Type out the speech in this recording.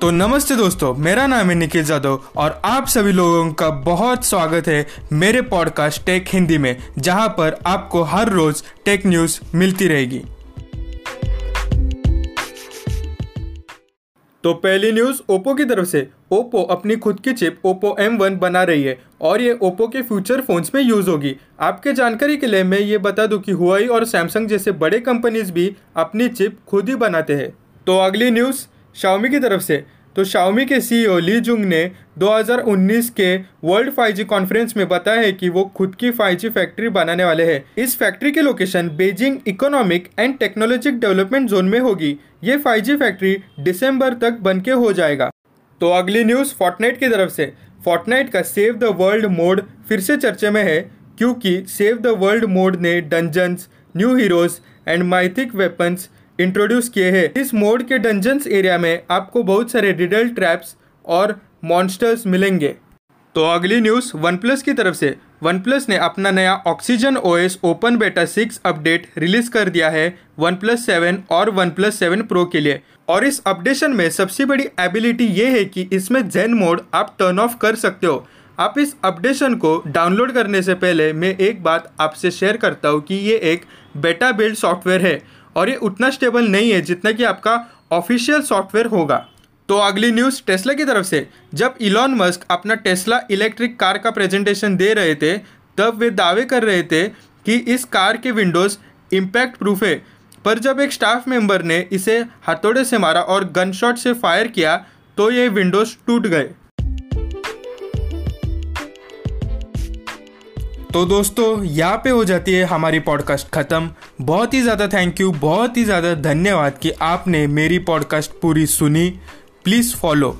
तो नमस्ते दोस्तों, मेरा नाम है निखिल जादव और आप सभी लोगों का बहुत स्वागत है मेरे पॉडकास्ट टेक हिंदी में, जहाँ पर आपको हर रोज टेक न्यूज़ मिलती रहेगी। तो पहली न्यूज़ ओप्पो की तरफ़ से। ओप्पो अपनी खुद की चिप ओप्पो M1 बना रही है और ये ओप्पो के फ्यूचर फोन्स में यूज़ होगी। आपके जानकारी के लिए मैं ये बता दूँ कि हुआई और सैमसंग जैसे बड़े कंपनीज़ भी अपनी चिप खुद ही बनाते हैं। तो अगली न्यूज़ शाओमी की तरफ़ से। तो शाओमी के सीईओ ली जुंग ने 2019 के वर्ल्ड 5G कॉन्फ्रेंस में बताया है कि वो खुद की 5G फैक्ट्री बनाने वाले हैं। इस फैक्ट्री की location Beijing economic and technologic development zone में होगी। ये 5G फैक्ट्री दिसंबर तक बन के हो जाएगा। तो अगली न्यूज़ फोर्टनाइट की तरफ़ से। फोर्टनाइट का सेव द वर्ल्ड मोड फिर से चर्चे में है, क्योंकि सेव द वर्ल्ड मोड ने dungeons new heroes and mythic weapons introduce किए हैं। इस मोड के डंजन्स एरिया में आपको बहुत सारे रिडल ट्रैप्स और मॉन्स्टर्स मिलेंगे। तो अगली न्यूज़ वन प्लस की तरफ़ से। वन प्लस ने अपना नया oxygen OS open beta six update release कर दिया है वन प्लस सेवन और वन प्लस सेवन प्रो के लिए। और इस अपडेशन में सबसे बड़ी एबिलिटी ये है कि इसमें जेन मोड आप टर्न ऑफ़ कर सकते हो। आप इस अपडेशन को डाउनलोड करने से पहले मैं एक बात आपसे शेयर करता हूँ कि ये एक बेटा बिल्ड सॉफ्टवेयर है। और ये उतना स्टेबल नहीं है जितना कि आपका ऑफिशियल सॉफ्टवेयर होगा। तो अगली न्यूज़ टेस्ला की तरफ़ से। जब इलॉन मस्क अपना टेस्ला इलेक्ट्रिक कार का प्रेजेंटेशन दे रहे थे, तब वे दावे कर रहे थे कि इस कार के विंडोज़ इम्पैक्ट प्रूफ है। पर जब एक स्टाफ मेंबर ने इसे हथौड़े से मारा और गनशॉट से फायर किया तो ये विंडोज़ टूट गए। तो दोस्तों, यहाँ पे हो जाती है हमारी पॉडकास्ट ख़त्म। बहुत ही ज़्यादा थैंक यू बहुत ही ज़्यादा धन्यवाद कि आपने मेरी पॉडकास्ट पूरी सुनी। Please follow